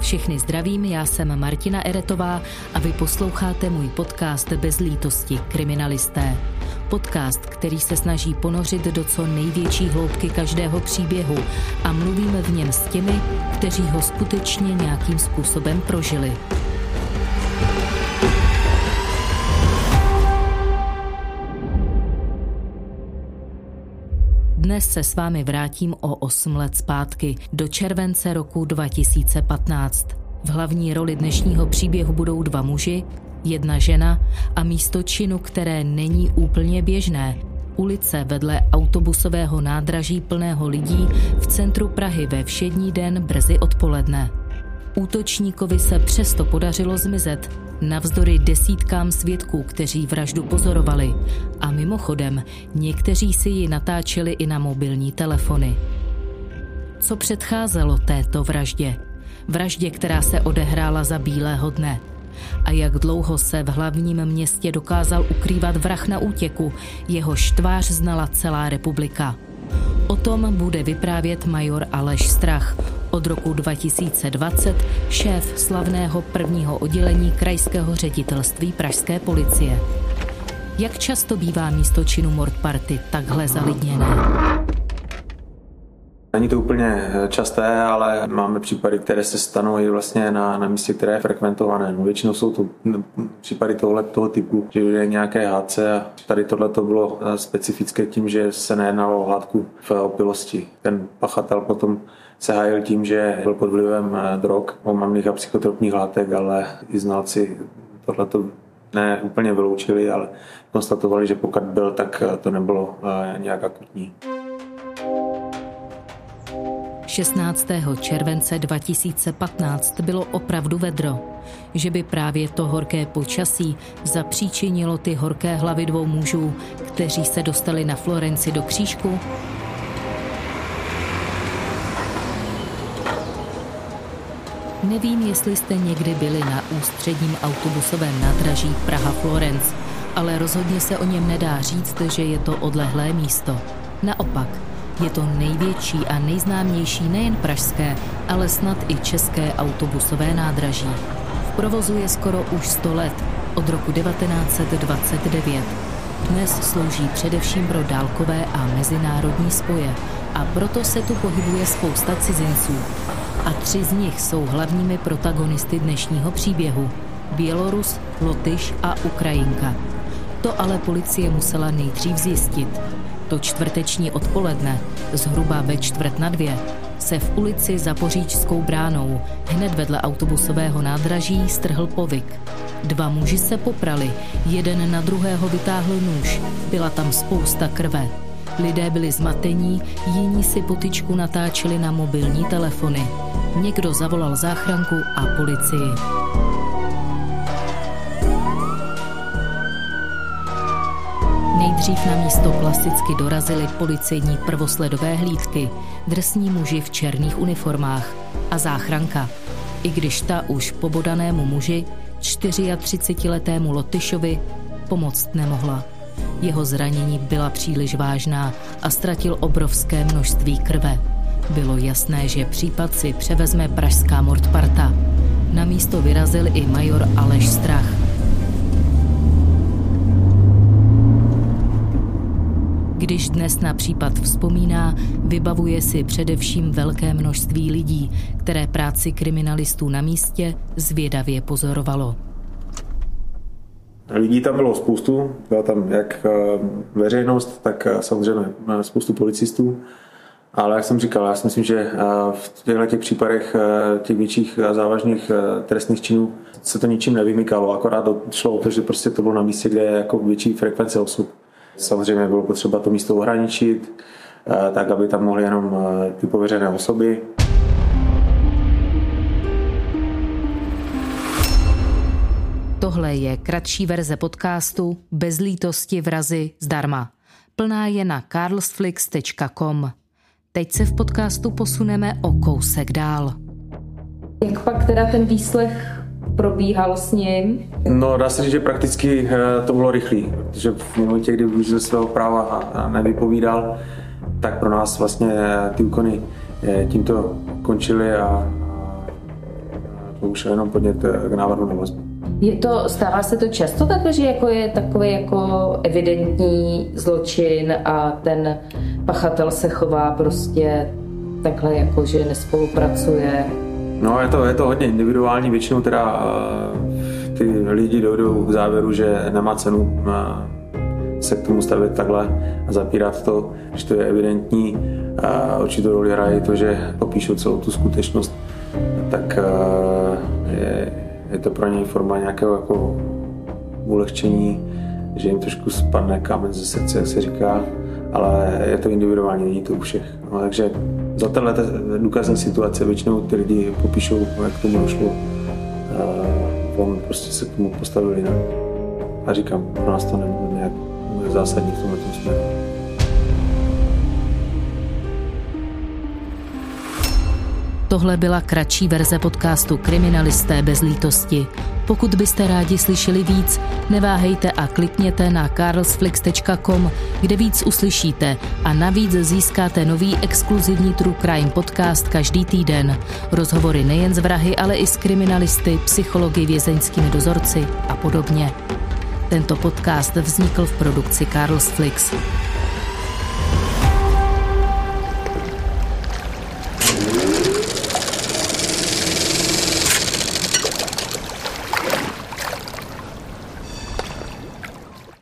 Všechny zdravím, já jsem Martina Eretová a vy posloucháte můj podcast Bez lítosti kriminalisté. Podcast, který se snaží ponořit do co největší hloubky každého příběhu a mluvíme v něm s těmi, kteří ho skutečně nějakým způsobem prožili. Dnes se s vámi vrátím o 8 let zpátky, do července roku 2015. V hlavní roli dnešního příběhu budou dva muži, jedna žena a místo činu, které není úplně běžné. Ulice vedle autobusového nádraží plného lidí v centru Prahy ve všední den brzy odpoledne. Útočníkovi se přesto podařilo zmizet, navzdory desítkám svědků, kteří vraždu pozorovali. A mimochodem, někteří si ji natáčeli i na mobilní telefony. Co předcházelo této vraždě? Vraždě, která se odehrála za bílého dne. A jak dlouho se v hlavním městě dokázal ukrývat vrah na útěku, jeho štvář znala celá republika. O tom bude vyprávět major Aleš Strach, od roku 2020 šéf slavného prvního oddělení krajského ředitelství Pražské policie. Jak často bývá místo činu Mordparty takhle zalidněné? Není to úplně časté, ale máme případy, které se stanou i vlastně na, na místě, které je frekventované. No, většinou jsou to případy tohle, toho typu, že je nějaké hádce a tady tohle to bylo specifické tím, že se nejednalo o hádku v opilosti. Ten pachatel potom se hájil tím, že byl pod vlivem eh, drog, omamných a psychotropních látek, ale i znalci tohleto ne úplně vyloučili, ale konstatovali, že pokud byl, tak eh, to nebylo eh, nějak akutní. 16. července 2015 bylo opravdu vedro. Že by právě to horké počasí zapříčinilo ty horké hlavy dvou mužů, kteří se dostali na Florenci do křížku, Nevím, jestli jste někdy byli na ústředním autobusovém nádraží Praha-Florence, ale rozhodně se o něm nedá říct, že je to odlehlé místo. Naopak, je to největší a nejznámější nejen pražské, ale snad i české autobusové nádraží. V provozu je skoro už 100 let, od roku 1929. Dnes slouží především pro dálkové a mezinárodní spoje a proto se tu pohybuje spousta cizinců, a tři z nich jsou hlavními protagonisty dnešního příběhu. Bělorus, Lotyš a Ukrajinka. To ale policie musela nejdřív zjistit. To čtvrteční odpoledne, zhruba ve čtvrt na dvě, se v ulici za Poříčskou bránou, hned vedle autobusového nádraží, strhl povyk. Dva muži se poprali, jeden na druhého vytáhl nůž. Byla tam spousta krve. Lidé byli zmatení, jiní si potičku natáčeli na mobilní telefony. Někdo zavolal záchranku a policii. Nejdřív na místo klasicky dorazili policejní prvosledové hlídky, drsní muži v černých uniformách a záchranka. I když ta už pobodanému muži, 34-letému Lotyšovi, pomoct nemohla. Jeho zranění byla příliš vážná a ztratil obrovské množství krve. Bylo jasné, že případ si převezme pražská Mordparta. Na místo vyrazil i major Aleš Strach. Když dnes na případ vzpomíná, vybavuje si především velké množství lidí, které práci kriminalistů na místě zvědavě pozorovalo. Lidí tam bylo spoustu, byla tam jak eh, veřejnost, tak eh, samozřejmě eh, spoustu policistů. Ale jak jsem říkal, já si myslím, že v těchto těch případech těch větších závažných trestných činů se to ničím nevymykalo, akorát šlo o to, že prostě to bylo na místě, kde je jako větší frekvence osob. Samozřejmě bylo potřeba to místo ohraničit, tak aby tam mohly jenom ty pověřené osoby. Tohle je kratší verze podcastu Bez lítosti vrazy zdarma. Plná je na carlsflix.com. Teď se v podcastu posuneme o kousek dál. Jak pak teda ten výslech probíhal s ním? No, dá se říct, že prakticky eh, to bylo rychlý, protože v momentě, kdy využil svého práva a nevypovídal, tak pro nás vlastně eh, ty úkony eh, tímto končily a To už je jenom podnět k návrhu na vazbu. Je to, stává se to často takhle, že jako je takový jako evidentní zločin a ten pachatel se chová prostě takhle jako, že nespolupracuje? No je to, je to hodně individuální, většinou teda uh, ty lidi dojdou k závěru, že nemá cenu uh, se k tomu stavit takhle a zapírat to, že to je evidentní. Určitou roli hraje to, že popíšou celou tu skutečnost, tak uh, je, je to pro něj forma nějakého jako ulehčení, že jim trošku spadne kámen ze srdce, jak se říká, ale je to individuální, není to u všech. No, takže za tenhle důkazní situace většinou ty lidi popíšou, jak tomu došlo. Uh, on prostě se k tomu postavil jinak. A říkám, pro nás to nebude nějak zásadní v tomhle směru. Tohle byla kratší verze podcastu Kriminalisté bez lítosti. Pokud byste rádi slyšeli víc, neváhejte a klikněte na carlsflix.com, kde víc uslyšíte a navíc získáte nový exkluzivní True Crime podcast každý týden. Rozhovory nejen z vrahy, ale i s kriminalisty, psychologi, vězeňskými dozorci a podobně. Tento podcast vznikl v produkci Carlsflix.